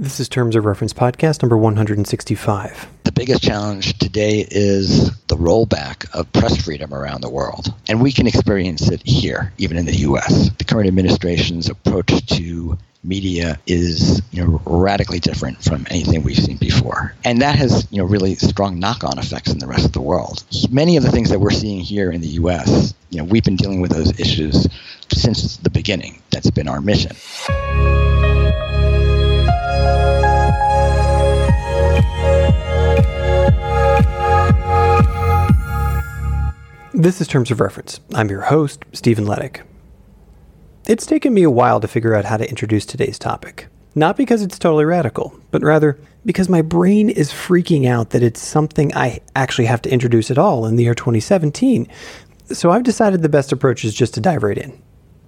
This is Terms of Reference podcast number 165. The biggest challenge today is the rollback of press freedom around the world. And we can experience it here, even in the US. The current administration's approach to media is you know radically different from anything we've seen before and that has you know really strong knock-on effects in the rest of the world many of the things that we're seeing here in the US you know we've been dealing with those issues since the beginning that's been our mission This is Terms of Reference. I'm your host, Stephen Ladek. It's taken me a while to figure out how to introduce today's topic. Not because it's totally radical, but rather because my brain is freaking out that it's something I actually have to introduce at all in the year 2017. So I've decided the best approach is just to dive right in.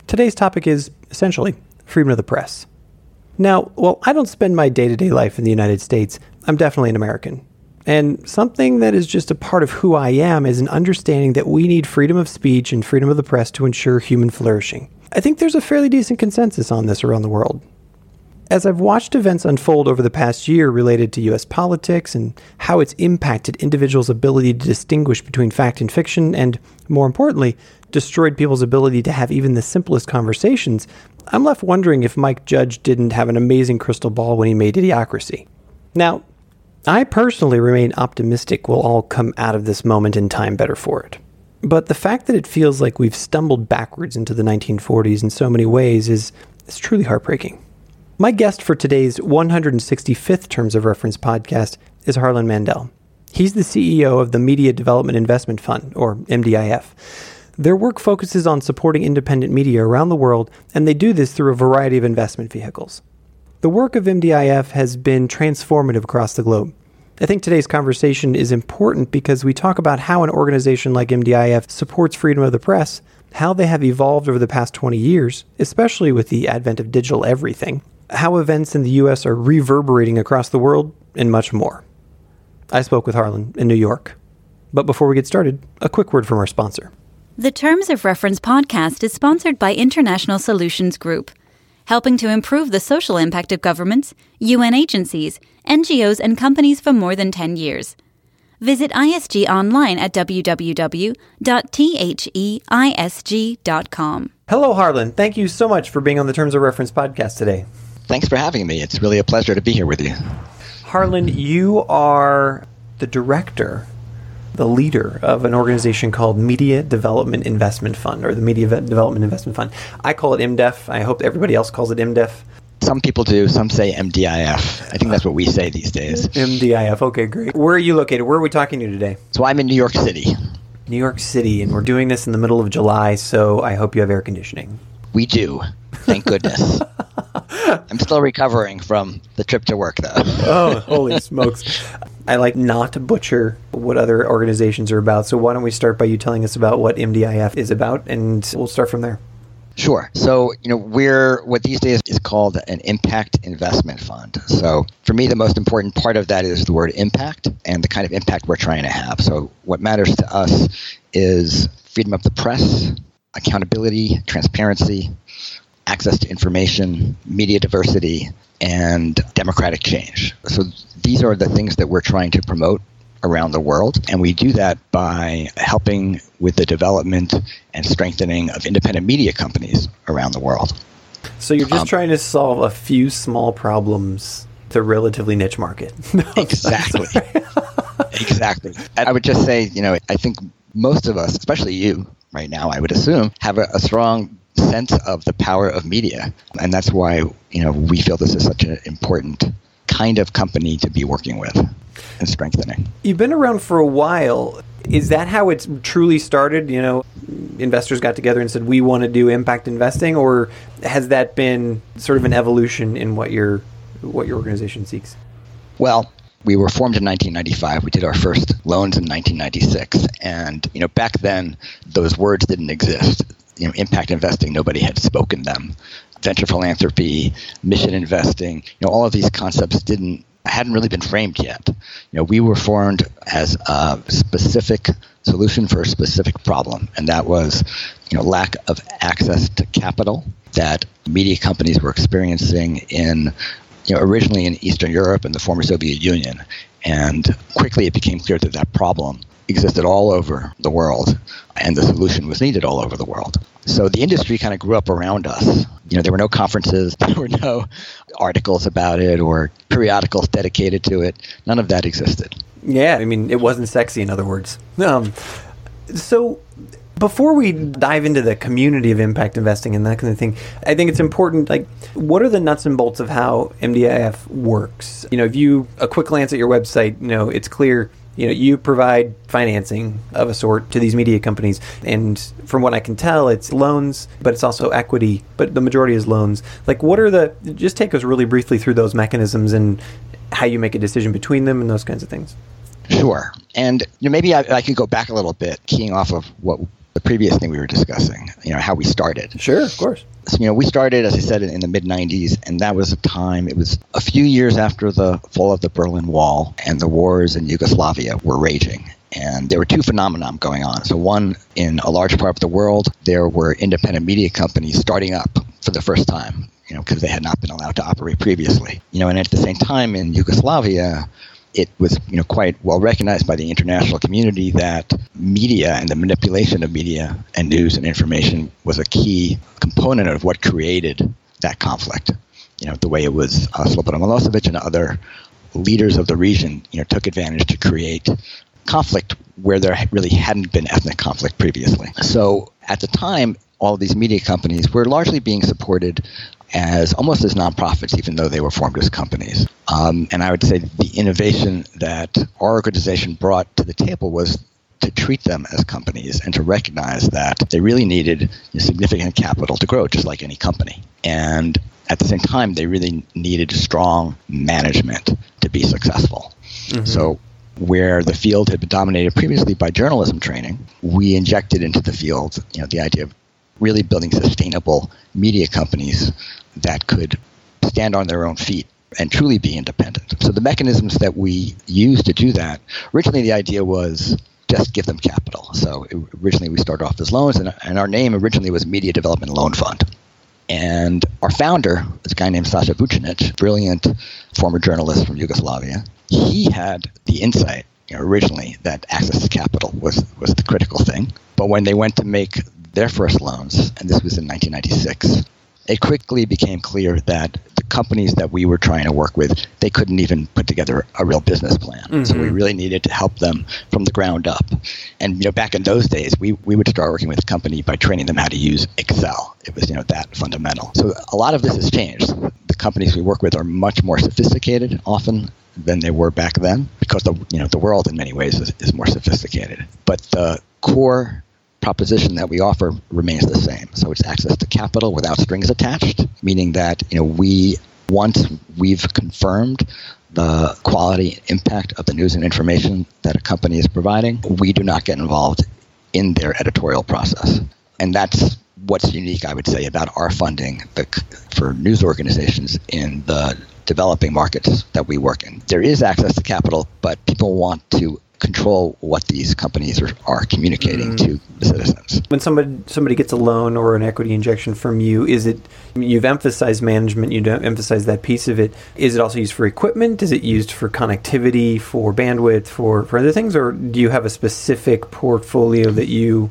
Today's topic is essentially freedom of the press. Now, while I don't spend my day to day life in the United States, I'm definitely an American. And something that is just a part of who I am is an understanding that we need freedom of speech and freedom of the press to ensure human flourishing. I think there's a fairly decent consensus on this around the world. As I've watched events unfold over the past year related to US politics and how it's impacted individuals' ability to distinguish between fact and fiction, and more importantly, destroyed people's ability to have even the simplest conversations, I'm left wondering if Mike Judge didn't have an amazing crystal ball when he made Idiocracy. Now, I personally remain optimistic we'll all come out of this moment in time better for it. But the fact that it feels like we've stumbled backwards into the 1940s in so many ways is, is truly heartbreaking. My guest for today's 165th Terms of Reference podcast is Harlan Mandel. He's the CEO of the Media Development Investment Fund, or MDIF. Their work focuses on supporting independent media around the world, and they do this through a variety of investment vehicles. The work of MDIF has been transformative across the globe. I think today's conversation is important because we talk about how an organization like MDIF supports freedom of the press, how they have evolved over the past 20 years, especially with the advent of digital everything, how events in the US are reverberating across the world, and much more. I spoke with Harlan in New York. But before we get started, a quick word from our sponsor. The Terms of Reference podcast is sponsored by International Solutions Group helping to improve the social impact of governments, UN agencies, NGOs, and companies for more than 10 years. Visit ISG online at www.theisg.com. Hello, Harlan. Thank you so much for being on the Terms of Reference podcast today. Thanks for having me. It's really a pleasure to be here with you. Harlan, you are the director the leader of an organization called Media Development Investment Fund, or the Media Development Investment Fund. I call it MDEF. I hope everybody else calls it MDEF. Some people do. Some say MDIF. I think that's what we say these days. MDIF. Okay, great. Where are you located? Where are we talking to today? So I'm in New York City. New York City, and we're doing this in the middle of July, so I hope you have air conditioning. We do. Thank goodness. I'm still recovering from the trip to work, though. oh, holy smokes. I like not to butcher what other organizations are about. So why don't we start by you telling us about what MDIF is about, and we'll start from there. Sure. So, you know, we're what these days is called an impact investment fund. So, for me, the most important part of that is the word impact and the kind of impact we're trying to have. So, what matters to us is freedom of the press, accountability, transparency, access to information, media diversity, and democratic change. So these are the things that we're trying to promote around the world. And we do that by helping with the development and strengthening of independent media companies around the world. So you're just um, trying to solve a few small problems to a relatively niche market. exactly. exactly. I would just say, you know, I think most of us, especially you right now, I would assume, have a, a strong sense of the power of media. And that's why, you know, we feel this is such an important kind of company to be working with and strengthening. You've been around for a while. Is that how it's truly started? You know, investors got together and said we want to do impact investing, or has that been sort of an evolution in what your what your organization seeks? Well, we were formed in 1995. We did our first loans in 1996, and you know back then those words didn't exist you know, impact investing, nobody had spoken them. Venture philanthropy, mission investing, you know, all of these concepts didn't hadn't really been framed yet. You know, we were formed as a specific solution for a specific problem, and that was, you know, lack of access to capital that media companies were experiencing in you know, originally in Eastern Europe and the former Soviet Union. And quickly it became clear that that problem existed all over the world and the solution was needed all over the world. So the industry kind of grew up around us. You know, there were no conferences, there were no articles about it or periodicals dedicated to it. None of that existed. Yeah, I mean, it wasn't sexy, in other words. Um, so before we dive into the community of impact investing and that kind of thing, I think it's important. Like, what are the nuts and bolts of how MDIF works? You know, if you a quick glance at your website, you know, it's clear. You know, you provide financing of a sort to these media companies, and from what I can tell, it's loans, but it's also equity. But the majority is loans. Like, what are the? Just take us really briefly through those mechanisms and how you make a decision between them and those kinds of things. Sure. And you know, maybe I, I could go back a little bit, keying off of what the previous thing we were discussing, you know, how we started. Sure, of course. So, you know, we started, as I said, in the mid 90s, and that was a time, it was a few years after the fall of the Berlin Wall and the wars in Yugoslavia were raging. And there were two phenomena going on. So, one, in a large part of the world, there were independent media companies starting up for the first time, you know, because they had not been allowed to operate previously. You know, and at the same time in Yugoslavia, it was you know quite well recognized by the international community that media and the manipulation of media and news and information was a key component of what created that conflict. You know, the way it was uh, Slobodan Milosevic and other leaders of the region, you know, took advantage to create conflict where there really hadn't been ethnic conflict previously. So at the time, all of these media companies were largely being supported as almost as nonprofits, even though they were formed as companies. Um, and I would say the innovation that our organization brought to the table was to treat them as companies and to recognize that they really needed significant capital to grow, just like any company. And at the same time, they really needed strong management to be successful. Mm-hmm. So, where the field had been dominated previously by journalism training, we injected into the field, you know, the idea of really building sustainable media companies that could stand on their own feet and truly be independent. So the mechanisms that we use to do that, originally the idea was just give them capital. So it, originally we started off as loans, and, and our name originally was Media Development Loan Fund. And our founder this guy named Sasha Vucinic, brilliant former journalist from Yugoslavia. He had the insight you know, originally that access to capital was, was the critical thing. But when they went to make their first loans, and this was in 1996, it quickly became clear that the companies that we were trying to work with, they couldn't even put together a real business plan. Mm-hmm. So we mm-hmm. really needed to help them from the ground up. And you know, back in those days, we, we would start working with a company by training them how to use Excel. It was you know that fundamental. So a lot of this has changed. The companies we work with are much more sophisticated often than they were back then because the you know the world in many ways is, is more sophisticated. But the core proposition that we offer remains the same. So it's access to capital without strings attached, meaning that you know we once we've confirmed the quality and impact of the news and information that a company is providing, we do not get involved in their editorial process. And that's what's unique, I would say, about our funding for news organizations in the developing markets that we work in. There is access to capital, but people want to control what these companies are, are communicating mm. to the citizens. When somebody somebody gets a loan or an equity injection from you, is it you've emphasized management, you don't emphasize that piece of it. Is it also used for equipment? Is it used for connectivity, for bandwidth, for, for other things, or do you have a specific portfolio that you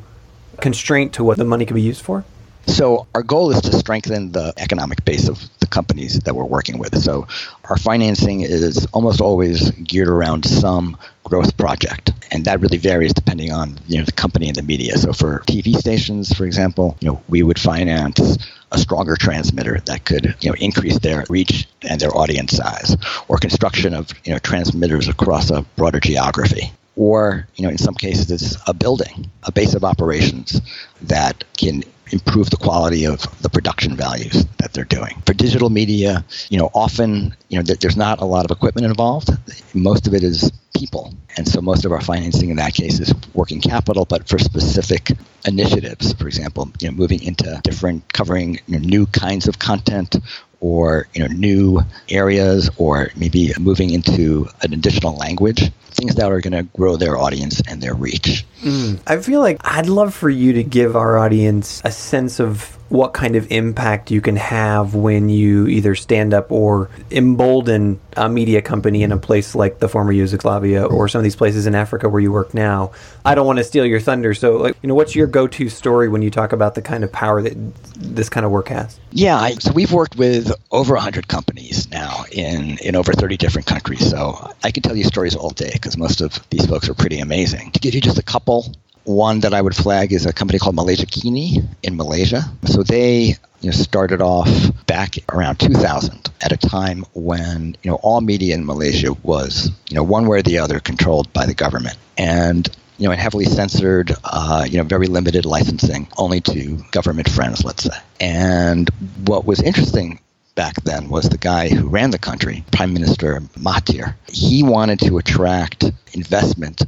constraint to what the money can be used for? So our goal is to strengthen the economic base of the companies that we're working with. So our financing is almost always geared around some growth project, and that really varies depending on you know the company and the media. So for TV stations, for example, you know we would finance a stronger transmitter that could you know increase their reach and their audience size, or construction of you know transmitters across a broader geography or you know in some cases it's a building a base of operations that can improve the quality of the production values that they're doing. For digital media, you know, often, you know, there's not a lot of equipment involved. Most of it is people. And so most of our financing in that case is working capital, but for specific initiatives, for example, you know, moving into different, covering you know, new kinds of content or you know new areas or maybe moving into an additional language things that are going to grow their audience and their reach mm. i feel like i'd love for you to give our audience a sense of what kind of impact you can have when you either stand up or embolden a media company in a place like the former Yugoslavia or some of these places in Africa where you work now. I don't want to steal your thunder, so like, you know, what's your go-to story when you talk about the kind of power that this kind of work has? Yeah, I, so we've worked with over 100 companies now in, in over 30 different countries. So I can tell you stories all day because most of these folks are pretty amazing. To give you just a couple, one that I would flag is a company called Malaysiakini in Malaysia. So they you know, started off back around 2000 at a time when you know all media in Malaysia was you know one way or the other controlled by the government and you know and heavily censored uh, you know very limited licensing only to government friends let's say and what was interesting back then was the guy who ran the country Prime Minister Mahathir he wanted to attract investment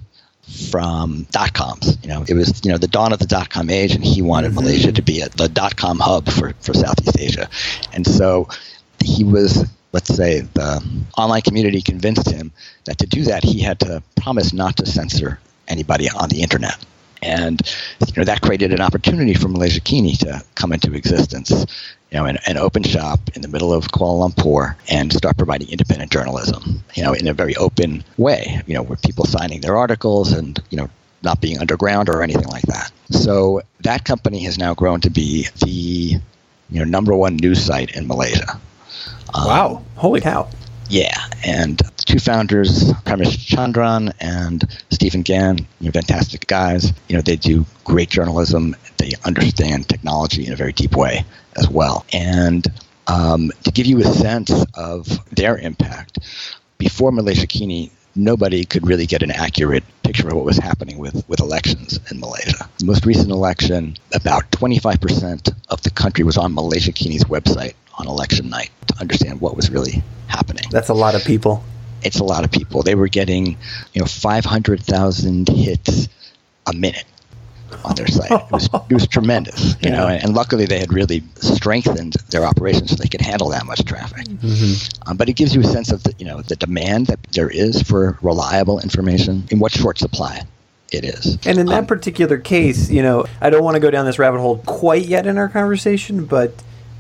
from dot coms. You know, it was you know the dawn of the dot com age, and he wanted mm-hmm. Malaysia to be a, the dot com hub for for Southeast Asia, and so he was. Let's say the online community convinced him that to do that he had to promise not to censor anybody on the internet. And you know that created an opportunity for Malaysiakini to come into existence, you know, an, an open shop in the middle of Kuala Lumpur and start providing independent journalism, you know, in a very open way, you know, with people signing their articles and you know not being underground or anything like that. So that company has now grown to be the you know number one news site in Malaysia. Um, wow! Holy cow! Yeah, and two founders, Premesh Chandran and Steven Gan, you know, fantastic guys. You know, they do great journalism. They understand technology in a very deep way as well. And um, to give you a sense of their impact, before Malaysiakini, nobody could really get an accurate picture of what was happening with, with elections in Malaysia. The most recent election, about 25% of the country was on Malaysiakini's website on election night to understand what was really happening. That's a lot of people. It's a lot of people. They were getting, you know, 500,000 hits a minute on their site. It was, it was tremendous, you yeah. know, and, and, luckily they had really strengthened their operations so they could handle that much traffic. Mm-hmm. Um, but it gives you a sense of the, you know, the demand that there is for reliable information in what short supply it is. And in that um, particular case, you know, I don't want to go down this rabbit hole quite yet in our conversation, but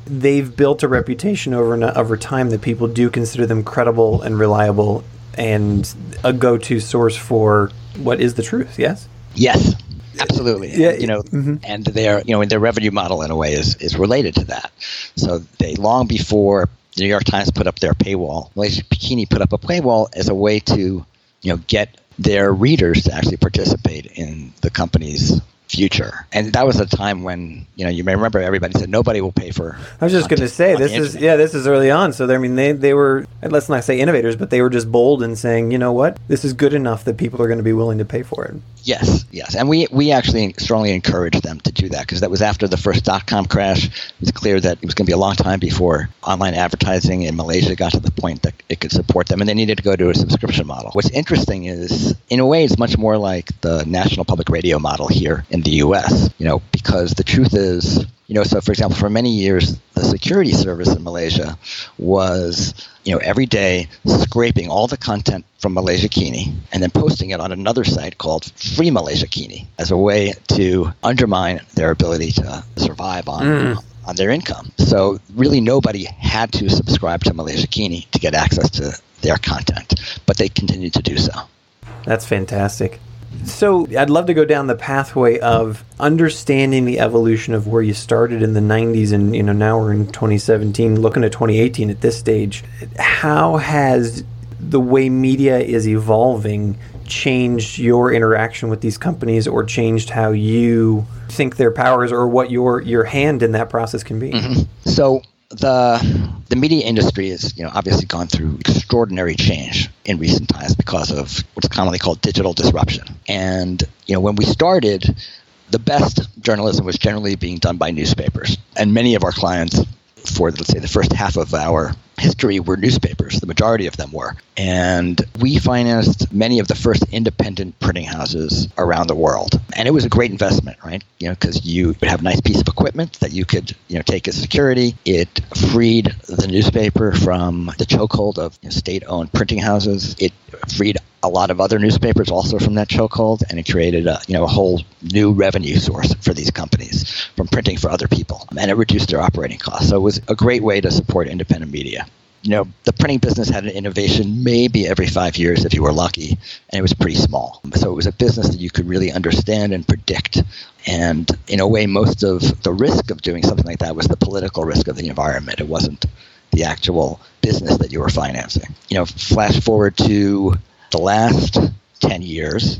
they've built a reputation over over time that people do consider them credible and reliable and a go-to source for what is the truth. Yes. Yes. Absolutely. Yeah. You know, mm-hmm. and their you know their revenue model in a way is is related to that. So they long before the New York Times put up their paywall, Malaysiakini put up a paywall as a way to you know get their readers to actually participate in the company's future. And that was a time when you know you may remember everybody said nobody will pay for. I was just going to say this is yeah this is early on. So I mean they they were let's not say innovators, but they were just bold in saying you know what this is good enough that people are going to be willing to pay for it. Yes, yes, and we we actually strongly encouraged them to do that because that was after the first dot com crash. It was clear that it was going to be a long time before online advertising in Malaysia got to the point that it could support them, and they needed to go to a subscription model. What's interesting is, in a way, it's much more like the national public radio model here in the U.S. You know, because the truth is, you know, so for example, for many years, the security service in Malaysia was, you know, every day scraping all the content from Malaysiakini and then posting it on another site called Free Malaysiakini as a way to undermine their ability to survive on. Mm. On their income. So, really, nobody had to subscribe to Malaysiakini to get access to their content, but they continued to do so. That's fantastic. So I'd love to go down the pathway of understanding the evolution of where you started in the 90s and you know now we're in 2017 looking at 2018 at this stage. How has the way media is evolving changed your interaction with these companies or changed how you think their powers or what your your hand in that process can be? Mm-hmm. So the the media industry has you know obviously gone through extraordinary change in recent times because of what's commonly called digital disruption. And you know when we started, the best journalism was generally being done by newspapers, and many of our clients for let's say the first half of our history were newspapers. The majority of them were. And we financed many of the first independent printing houses around the world. And it was a great investment, right? You know, because you would have a nice piece of equipment that you could, you know, take as security. It freed the newspaper from the chokehold of you know, state-owned printing houses. It freed a lot of other newspapers also from that chokehold, and it created a you know a whole new revenue source for these companies from printing for other people, um, and it reduced their operating costs. So it was a great way to support independent media. You know, the printing business had an innovation maybe every five years if you were lucky, and it was pretty small. So it was a business that you could really understand and predict. And in a way, most of the risk of doing something like that was the political risk of the environment. It wasn't the actual business that you were financing. You know, flash forward to the last 10 years,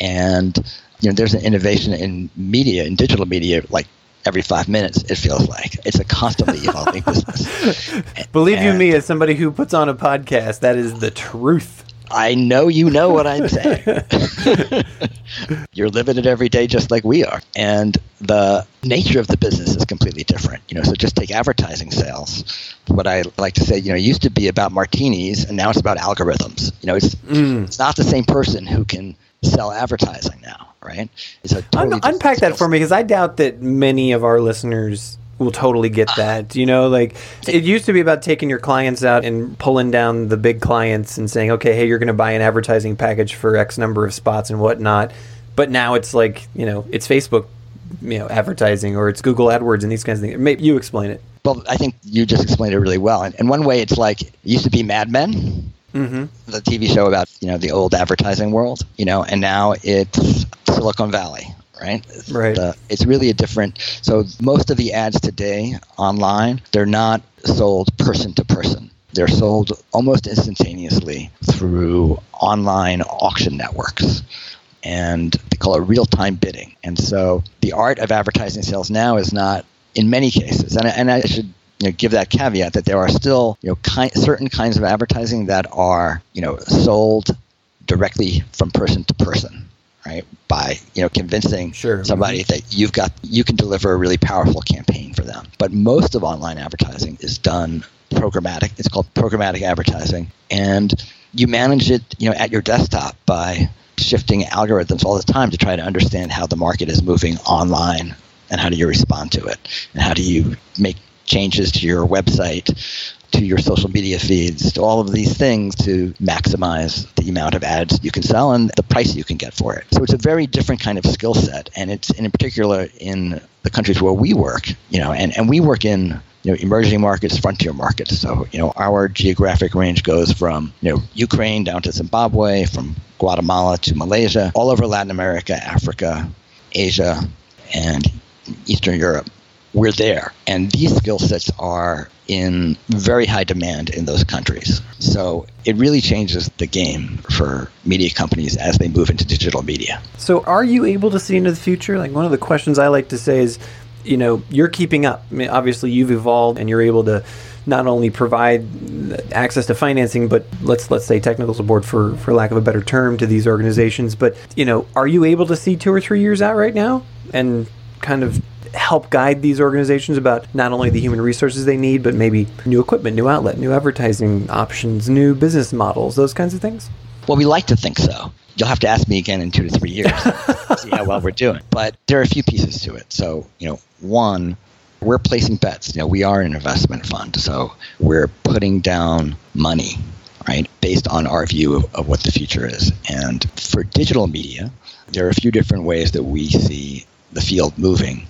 and you know, there's an innovation in media, in digital media, like every five minutes, it feels like. It's a constantly evolving business. Believe and you me, as somebody who puts on a podcast, that is the truth. I know you know what I'm saying. You're living it every day just like we are. And the nature of the business is completely different. You know, so just take advertising sales. What I like to say, you know, used to be about martinis and now it's about algorithms. You know, it's mm. it's not the same person who can sell advertising now, right? It's a totally Un- unpack that for me because I doubt that many of our listeners will totally get that. You know, like it used to be about taking your clients out and pulling down the big clients and saying, okay, hey, you're going to buy an advertising package for X number of spots and whatnot. But now it's like, you know, it's Facebook, you know, advertising or it's Google AdWords and these kinds of things. Maybe you explain it. Well, I think you just explained it really well. And, and one way it's like, it used to be Mad Men. Mm-hmm. The TV show about you know the old advertising world, you know, and now it's Silicon Valley, right? Right. Uh, it's really a different. So most of the ads today online, they're not sold person to person. They're sold almost instantaneously through online auction networks. And they call it real time bidding. And so the art of advertising sales now is not, in many cases, and, and I should you know, give that caveat that there are still you know ki- certain kinds of advertising that are you know sold directly from person to person right? By you know convincing sure. somebody mm-hmm. that you've got you can deliver a really powerful campaign for them. But most of online advertising is done programmatic. It's called programmatic advertising, and you manage it you know at your desktop by shifting algorithms all the time to try to understand how the market is moving online and how do you respond to it and how do you make changes to your website to your social media feeds, to all of these things to maximize the amount of ads you can sell and the price you can get for it. So it's a very different kind of skill set, and it's in particular in the countries where we work, you know, and, and we work in you know emerging markets, frontier markets. So you know our geographic range goes from you know Ukraine down to Zimbabwe, from Guatemala to Malaysia, all over Latin America, Africa, Asia, and Eastern Europe we're there. And these skill sets are in very high demand in those countries. So it really changes the game for media companies as they move into digital media. So are you able to see into the future? Like one of the questions I like to say is, you know, you're keeping up. I mean, obviously you've evolved and you're able to not only provide access to financing, but let's let's say technical support for for lack of a better term to these organizations. But you know, are you able to see two or three years out right now and kind of help guide these organizations about not only the human resources they need, but maybe new equipment, new outlet, new advertising options, new business models, those kinds of things? Well, we like to think so. You'll have to ask me again in two to three years to see how well we're doing. But there are a few pieces to it. So, you know, one, we're placing bets. You know, we are an investment fund, so we're putting down money, right, based on our view of, of what the future is. And for digital media, there are a few different ways that we see the field moving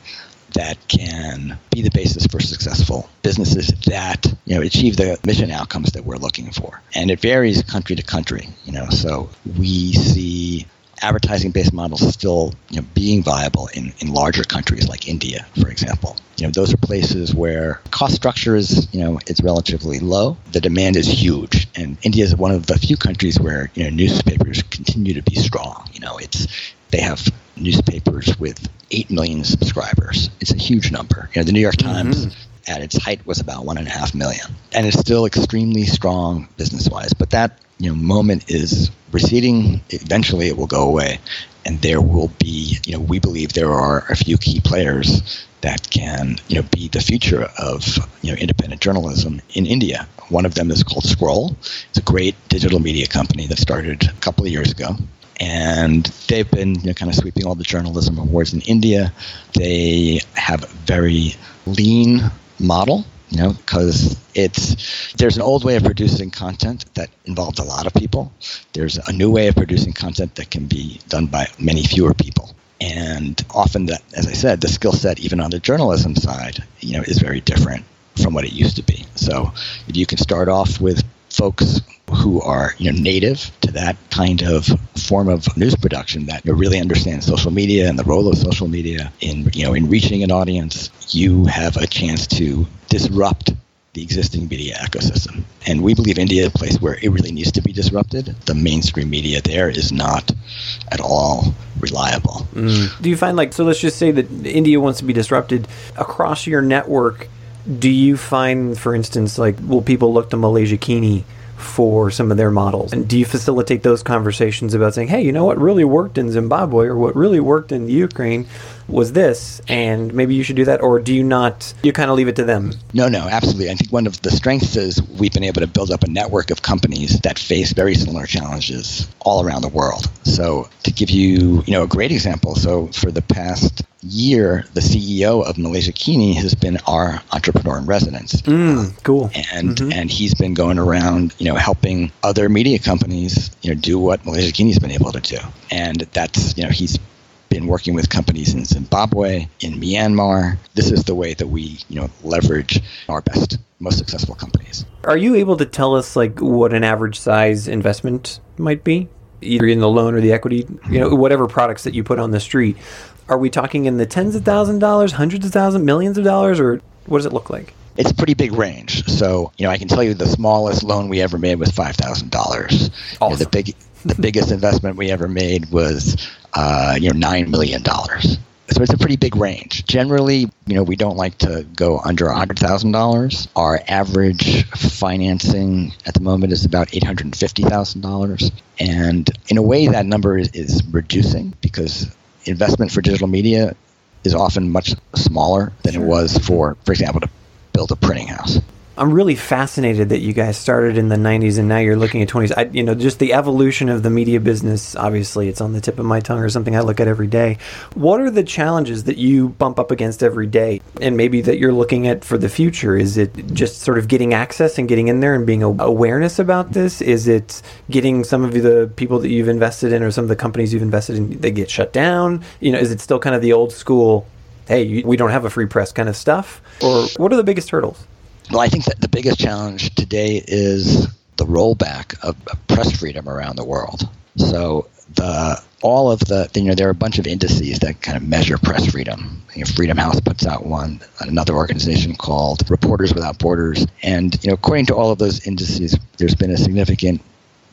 that can be the basis for successful businesses that you know achieve the mission outcomes that we're looking for and it varies country to country you know so we see advertising based models still you know, being viable in, in larger countries like India, for example. You know, those are places where cost structure is, you know, it's relatively low. The demand is huge. And India is one of the few countries where, you know, newspapers continue to be strong. You know, it's they have newspapers with 8 million subscribers. It's a huge number. You know, the New York Times mm-hmm. at its height was about 1.5 million. And it's still extremely strong business wise. But that you know, moment is receding. Eventually it will go away. And there will be, you know, we believe there are a few key players that can, you know, be the future of, you know, independent journalism in India. One of them is called Scroll. It's a great digital media company that started a couple of years ago and they've been you know, kind of sweeping all the journalism awards in India. They have a very lean model, you know, because it's there's an old way of producing content that involved a lot of people. There's a new way of producing content that can be done by many fewer people. And often, that, as I said, the skill set, even on the journalism side, you know, is very different from what it used to be. So, if you can start off with folks who are you know native to that kind of form of news production that you know, really understand social media and the role of social media in you know in reaching an audience, you have a chance to disrupt the existing media ecosystem. And we believe India is a place where it really needs to be disrupted. The mainstream media there is not at all reliable. Mm. Do you find like so let's just say that India wants to be disrupted across your network do you find, for instance, like will people look to Malaysiakini for some of their models? And do you facilitate those conversations about saying, hey, you know what really worked in Zimbabwe or what really worked in Ukraine was this, and maybe you should do that? Or do you not, you kind of leave it to them? No, no, absolutely. I think one of the strengths is we've been able to build up a network of companies that face very similar challenges all around the world. So to give you, you know, a great example, so for the past year, the CEO of Malaysiakini has been our entrepreneur in residence. Mm, cool. And mm-hmm. and he's been going around, you know, helping other media companies, you know, do what Malaysiakini's been able to do. And that's, you know, he's been working with companies in Zimbabwe, in Myanmar. This is the way that we, you know, leverage our best, most successful companies. Are you able to tell us like what an average size investment might be? Either in the loan or the equity, you know, whatever products that you put on the street. Are we talking in the tens of thousands of dollars, hundreds of thousands, millions of dollars, or what does it look like? It's a pretty big range. So, you know, I can tell you the smallest loan we ever made was five thousand dollars. Awesome. the big, the biggest investment we ever made was, uh, you know, nine million dollars. So it's a pretty big range. Generally, you know, we don't like to go under $100,000. Our average financing at the moment is about $850,000. And in a way, that number is, is reducing because investment for digital media is often much smaller than it was for, for example, to build a printing house. I'm really fascinated that you guys started in the 90s and now you're looking at 20s. I, you know, just the evolution of the media business. Obviously, it's on the tip of my tongue or something I look at every day. What are the challenges that you bump up against every day, and maybe that you're looking at for the future? Is it just sort of getting access and getting in there and being awareness about this? Is it getting some of the people that you've invested in or some of the companies you've invested in they get shut down? You know, is it still kind of the old school? Hey, we don't have a free press kind of stuff, or what are the biggest hurdles? Well, I think that the biggest challenge today is the rollback of, press freedom around the world. So the all of the you know there are a bunch of indices that kind of measure press freedom. You know, freedom House puts out one, another organization called Reporters Without Borders, and you know according to all of those indices, there's been a significant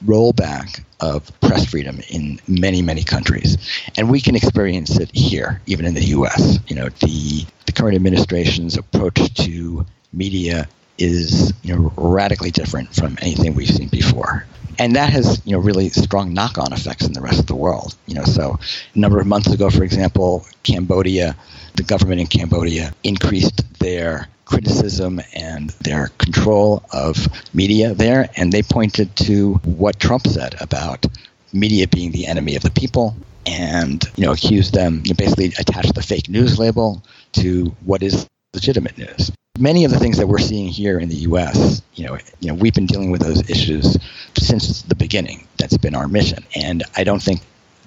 rollback of press freedom in many many countries, and we can experience it here, even in the U.S. You know the the current administration's approach to media is you know radically different from anything we've seen before. And that has you know really strong knock-on effects in the rest of the world you know. So a number of months ago for example cambodia the government in cambodia increased their criticism and their control of media there and they pointed to what trump said about media being the enemy of the people and you know accused them you know, basically attached the fake news label to what is legitimate news many of the things that we're seeing here in the U.S., you know, you know, we've been dealing with those issues since the beginning. That's been our mission, and I don't think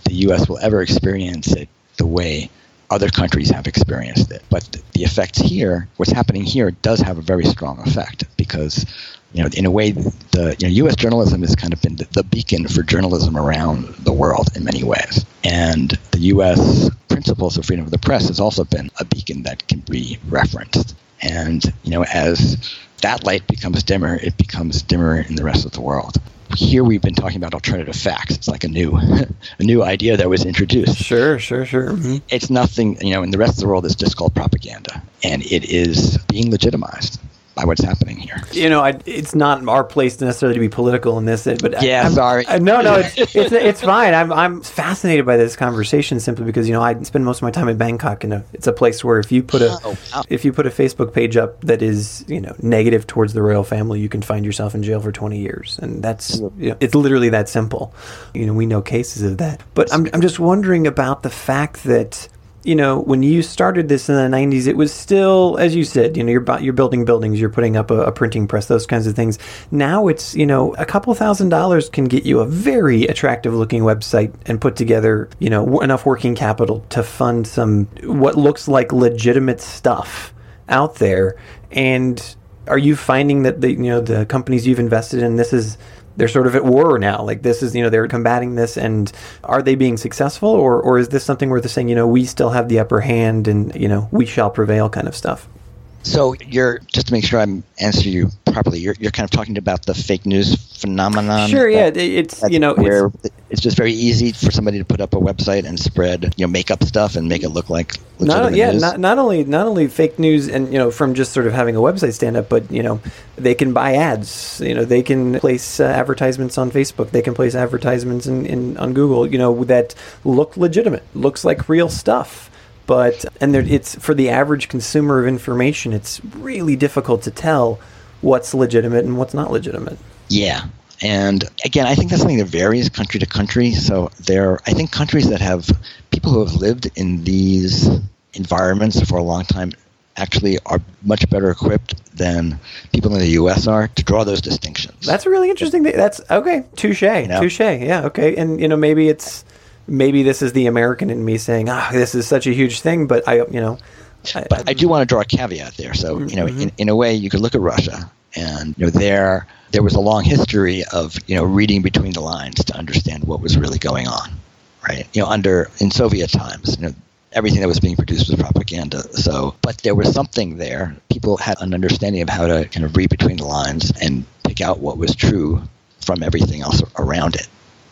the U.S. will ever experience it the way other countries have experienced it. But the effects here, what's happening here, does have a very strong effect because, you know, in a way, the you know, U.S. journalism has kind of been the, the beacon for journalism around the world in many ways, and the U.S. principles of freedom of the press has also been a beacon that can be referenced. And, you know, as that light becomes dimmer, it becomes dimmer in the rest of the world. Here we've been talking about alternative facts. It's like a new, a new idea that was introduced. Sure, sure, sure. Mm-hmm. It's nothing, you know, in the rest of the world, it's just called propaganda, and it is being legitimized by what's happening here. You know, I, it's not our place necessarily to be political in this, but yeah, I, sorry. I, no, no, it's, it's it's fine. I'm I'm fascinated by this conversation simply because you know I spend most of my time in Bangkok, and it's a place where if you put a oh, wow. if you put a Facebook page up that is you know negative towards the royal family, you can find yourself in jail for 20 years, and that's you know, it's literally that simple. You know, we know cases of that, but I'm I'm just wondering about the fact that you know, when you started this in the 90s, it was still, as you said, you know, you're, you're building buildings, you're putting up a, a printing press, those kinds of things. Now it's, you know, a couple thousand dollars can get you a very attractive looking website and put together, you know, enough working capital to fund some what looks like legitimate stuff out there. And are you finding that the, you know, the companies you've invested in, this is, they're sort of at war now. Like this is, you know, they're combating this, and are they being successful, or or is this something where they're saying, you know, we still have the upper hand, and you know, we shall prevail, kind of stuff? So you're just to make sure I'm answering you properly. You're, you're kind of talking about the fake news phenomenon. Sure, yeah, it's you know where it's, it's, just very easy for somebody to put up a website and spread you know make up stuff and make it look like not, yeah news. not, not only not only fake news and you know from just sort of having a website stand up, but you know they can buy ads. You know they can place uh, advertisements on Facebook. They can place advertisements in, in on Google. You know that look legitimate, looks like real stuff but and there, it's for the average consumer of information it's really difficult to tell what's legitimate and what's not legitimate yeah and again i think that's something that varies country to country so there i think countries that have people who have lived in these environments for a long time actually are much better equipped than people in the U.S. are to draw those distinctions. That's a really interesting. Thing. That's okay. Touche. You know? Touche. Yeah. Okay. And you know maybe it's maybe this is the American in me saying, "Ah, this is such a huge thing," but I, you know, I, but I, do want to draw a caveat there. So, you know, mm-hmm. in, in a way, you could look at Russia, and you know, there there was a long history of you know reading between the lines to understand what was really going on, right? You know, under in Soviet times, you know, everything that was being produced was propaganda. So, but there was something there. People had an understanding of how to kind of read between the lines and pick out what was true from everything else around it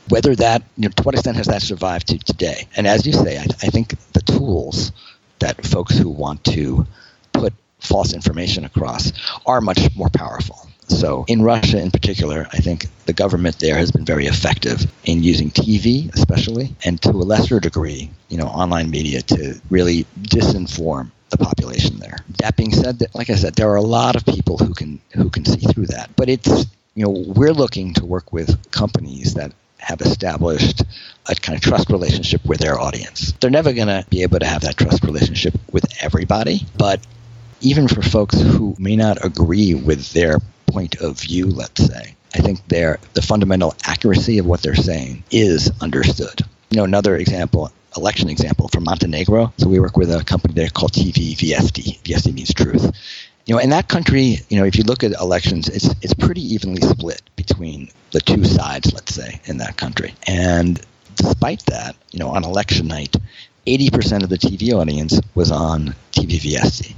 whether that, you know, to what extent has that survived to today? And as you say, I, I think the tools that folks who want to put false information across are much more powerful. So in Russia in particular, I think the government there has been very effective in using TV especially and to a lesser degree, you know, online media to really disinform the population there. That being said, like I said, there are a lot of people who can who can see through that. But it's you know, we're looking to work with companies that have established a kind of trust relationship with their audience. They're never going to be able to have that trust relationship with everybody, but even for folks who may not agree with their point of view, let's say, I think their the fundamental accuracy of what they're saying is understood. You know, another example, election example from Montenegro. So we work with a company there called TV Vijesti. Vijesti means truth. You know, in that country, you know, if you look at elections, it's it's pretty evenly split between the two sides, let's say, in that country. And despite that, you know, on election night, 80% of the TV audience was on TV Vijesti,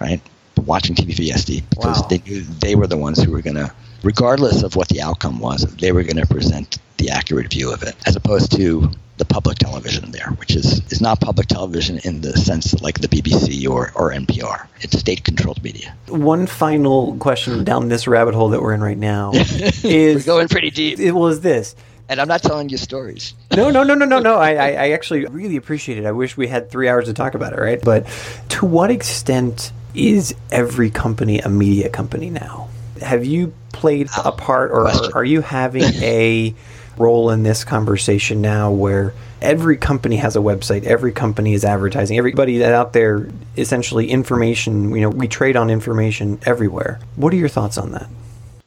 right? Watching TV Vijesti because wow. they knew they were the ones who were going to, regardless of what the outcome was, they were going to present the accurate view of it, as opposed to the public television there, which is, is not public television in the sense like the BBC or, or NPR. It's state controlled media. One final question down this rabbit hole that we're in right now is We're going pretty deep. It was this. And I'm not telling you stories. no, no, no, no, no, no. I, I actually really appreciate it. I wish we had three hours to talk about it, right? But to what extent is every company a media company now? Have you played a part, or are you having a role in this conversation now where every company has a website, every company is advertising, everybody out there essentially information, you know, we trade on information everywhere. What are your thoughts on that?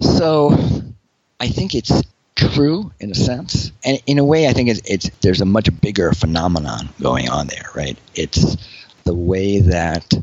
So, I think it's true in a sense, and in a way, I think it's, it's there's a much bigger phenomenon going on there, right? It's the way that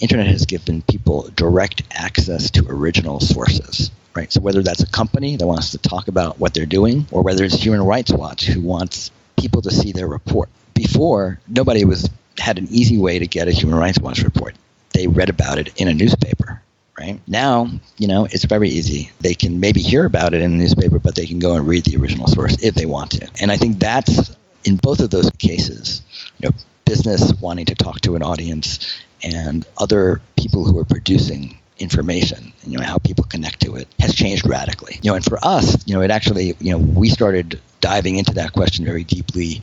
internet has given people direct access to original sources right? So whether that's a company that wants to talk about what they're doing, or whether it's Human Rights Watch who wants people to see their report. Before, nobody was had an easy way to get a Human Rights Watch report. They read about it in a newspaper, right? Now, you know, it's very easy. They can maybe hear about it in a newspaper, but they can go and read the original source if they want to. And I think that's in both of those cases, you know, business wanting to talk to an audience and other people who are producing information you know how people connect to it has changed radically. You know and for us you know it actually you know we started diving into that question very deeply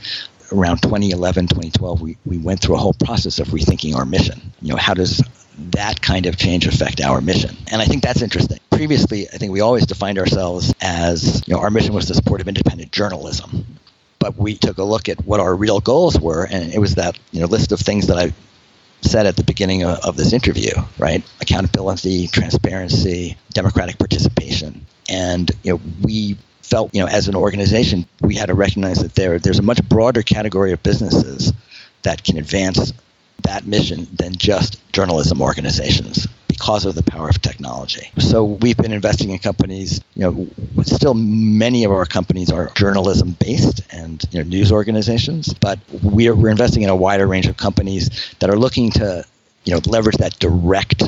around 2011 2012 we, we went through a whole process of rethinking our mission. You know how does that kind of change affect our mission? And i think that's interesting. Previously i think we always defined ourselves as you know our mission was the support of independent journalism but we took a look at what our real goals were, and it was that you know list of things that I said at the beginning of, of this interview, right? Accountability, transparency, democratic participation, and you know we felt you know as an organization we had to recognize that there there's a much broader category of businesses that can advance that mission than just journalism organizations because of the power of technology. So we've been investing in companies, you know, still many of our companies are journalism based and you know, news organizations, but we're, we're investing in a wider range of companies that are looking to, you know, leverage that direct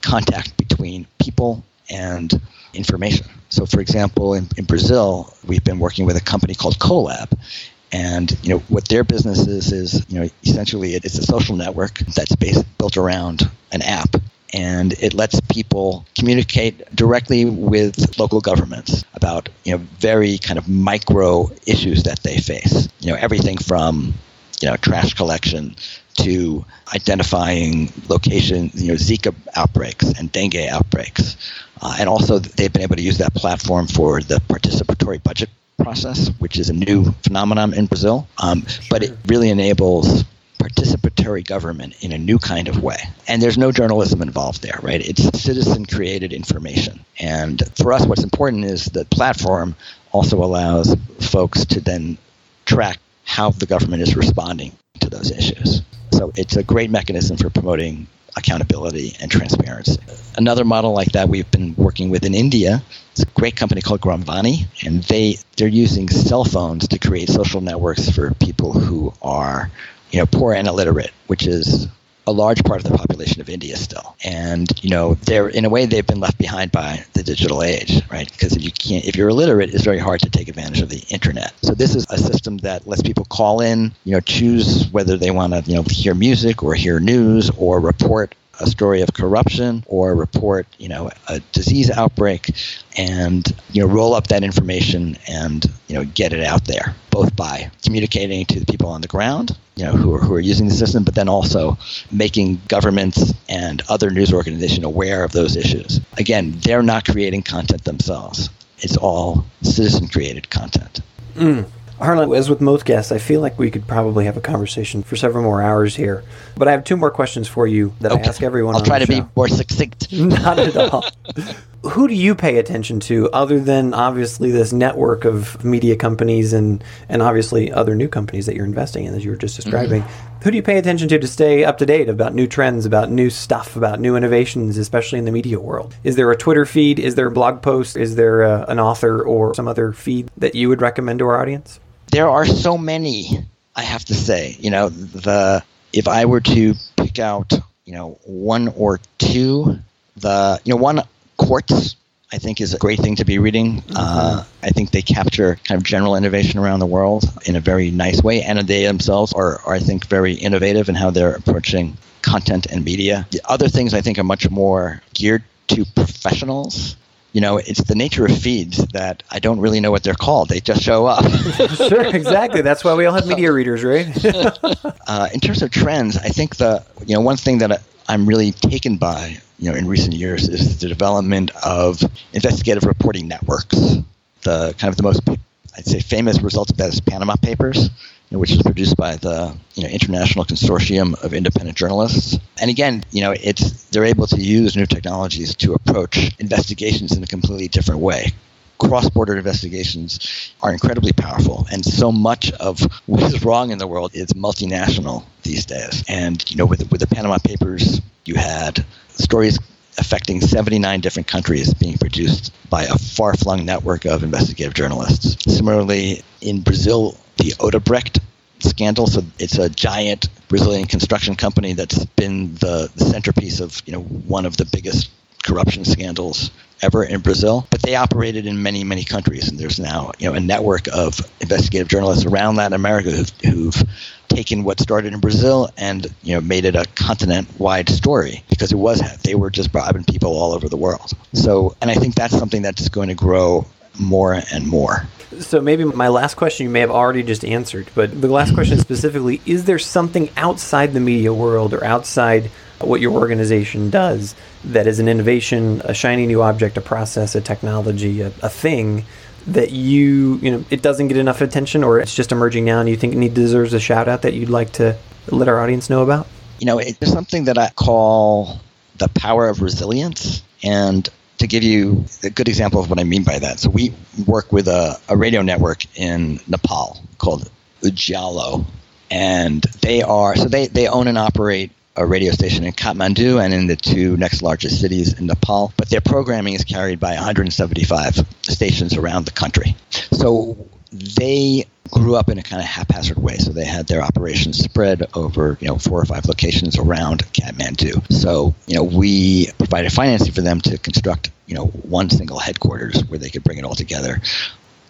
contact between people and information. So, for example, in, in Brazil, we've been working with a company called Colab, and you know what their business is is you know essentially it's a social network that's based built around an app and it lets people communicate directly with local governments about you know very kind of micro issues that they face. You know everything from you know trash collection to identifying location, you know Zika outbreaks and dengue outbreaks, uh, and also they've been able to use that platform for the participatory budget process, which is a new phenomenon in Brazil. Um, sure. But it really enables participatory government in a new kind of way. And there's no journalism involved there, right? It's citizen created information. And for us, what's important is the platform also allows folks to then track how the government is responding to those issues. So it's a great mechanism for promoting accountability and transparency. Another model like that we've been working with in India It's a great company called Gram Vaani, and they they're using cell phones to create social networks for people who are you know, poor and illiterate, which is a large part of the population of India still. And you know, they're in a way they've been left behind by the digital age, right? Because if you can't, if you're illiterate, it's very hard to take advantage of the internet. So this is a system that lets people call in, you know, choose whether they want to, you know, hear music or hear news or report a story of corruption or report, you know, a disease outbreak and, you know, roll up that information and, you know, get it out there, both by communicating to the people on the ground, you know, who are, who are using the system, but then also making governments and other news organizations aware of those issues. Again, they're not creating content themselves. It's all citizen created content. Mm. Harlan, as with most guests, I feel like we could probably have a conversation for several more hours here. But I have two more questions for you that okay. I ask everyone. I'll try to show. be more succinct. Not at all. Who do you pay attention to other than obviously this network of media companies and, and obviously other new companies that you're investing in, as you were just describing? Mm-hmm. Who do you pay attention to to stay up to date about new trends, about new stuff, about new innovations, especially in the media world? Is there a Twitter feed? Is there a blog post? Is there a, an author or some other feed that you would recommend to our audience? there are so many. I have to say, you know, the if I were to pick out, you know, one or two, the you know one Quartz I think is a great thing to be reading. Mm-hmm. Uh, I think they capture kind of general innovation around the world in a very nice way, and they themselves are, are I think, very innovative in how they're approaching content and media. The other things I think are much more geared to professionals you know, it's the nature of feeds that I don't really know what they're called. They just show up. sure, exactly. That's why we all have media readers, right? uh, in terms of trends, I think the you know one thing that I'm really taken by you know in recent years is the development of investigative reporting networks. The kind of the most I'd say famous result of that is Panama Papers which is produced by the you know International Consortium of Independent Journalists. And again, you know, it's they're able to use new technologies to approach investigations in a completely different way. Cross-border investigations are incredibly powerful, and so much of what is wrong in the world is multinational these days. And you know, with with the Panama Papers, you had stories affecting 79 different countries being produced by a far-flung network of investigative journalists. Similarly, in Brazil, the Odebrecht scandal. So it's a giant Brazilian construction company that's been the, the centerpiece of you know one of the biggest corruption scandals ever in Brazil. But they operated in many, many countries, and there's now you know a network of investigative journalists around Latin America who've, who've taken what started in Brazil and you know made it a continent-wide story because it was they were just bribing people all over the world. So, and I think that's something that's going to grow more and more. So maybe my last question you may have already just answered, but the last question specifically is there something outside the media world or outside what your organization does that is an innovation, a shiny new object, a process, a technology, a, a thing that you, you know, it doesn't get enough attention or it's just emerging now and you think it deserves a shout out that you'd like to let our audience know about? You know, it's something that I call the power of resilience. And to give you a good example of what I mean by that, so we work with a, a radio network in Nepal called Ujyaalo. And they are, so they, they own and operate a radio station in Kathmandu and in the two next largest cities in Nepal. But their programming is carried by 175 stations around the country. So they grew up in a kind of haphazard way. So they had their operations spread over, you know, four or five locations around Kathmandu. So, you know, we provided financing for them to construct, you know, one single headquarters where they could bring it all together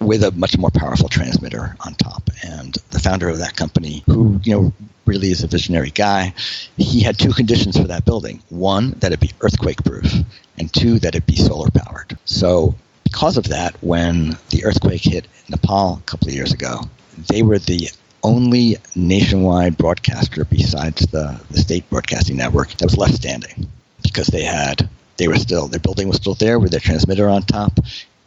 with a much more powerful transmitter on top. And the founder of that company, who, you know, really is a visionary guy, he had two conditions for that building. One, that it be earthquake proof, and two, that it be solar powered. So because of that, when the earthquake hit Nepal a couple of years ago, they were the only nationwide broadcaster besides the, the state broadcasting network that was left standing because they had they were still their building was still there with their transmitter on top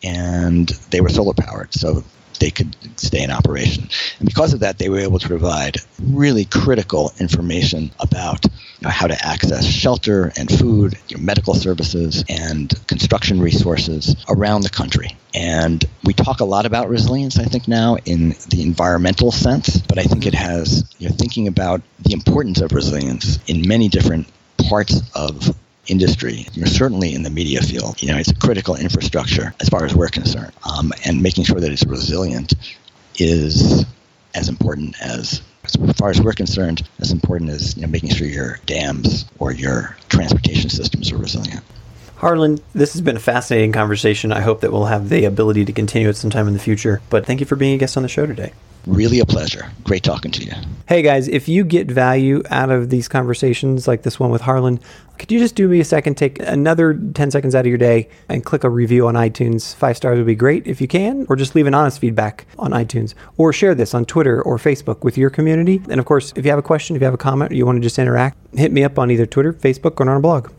and they were solar powered so they could stay in operation. And because of that, they were able to provide really critical information about you know, how to access shelter and food, medical services, and construction resources around the country. And we talk a lot about resilience, I think, now in the environmental sense, but I think it has, you know, thinking about the importance of resilience in many different parts of industry, certainly in the media field. You know, it's a critical infrastructure as far as we're concerned, um, and making sure that it's resilient is as important as as far as we're concerned, as important as you know, making sure your dams or your transportation systems are resilient. Harlan, this has been a fascinating conversation. I hope that we'll have the ability to continue it sometime in the future. But thank you for being a guest on the show today. Really a pleasure. Great talking to you. Hey guys, if you get value out of these conversations like this one with Harlan, could you just do me a second, take another 10 seconds out of your day and click a review on iTunes? Five stars would be great if you can, or just leave an honest feedback on iTunes, or share this on Twitter or Facebook with your community. And of course, if you have a question, if you have a comment, or you want to just interact, hit me up on either Twitter, Facebook, or on our blog.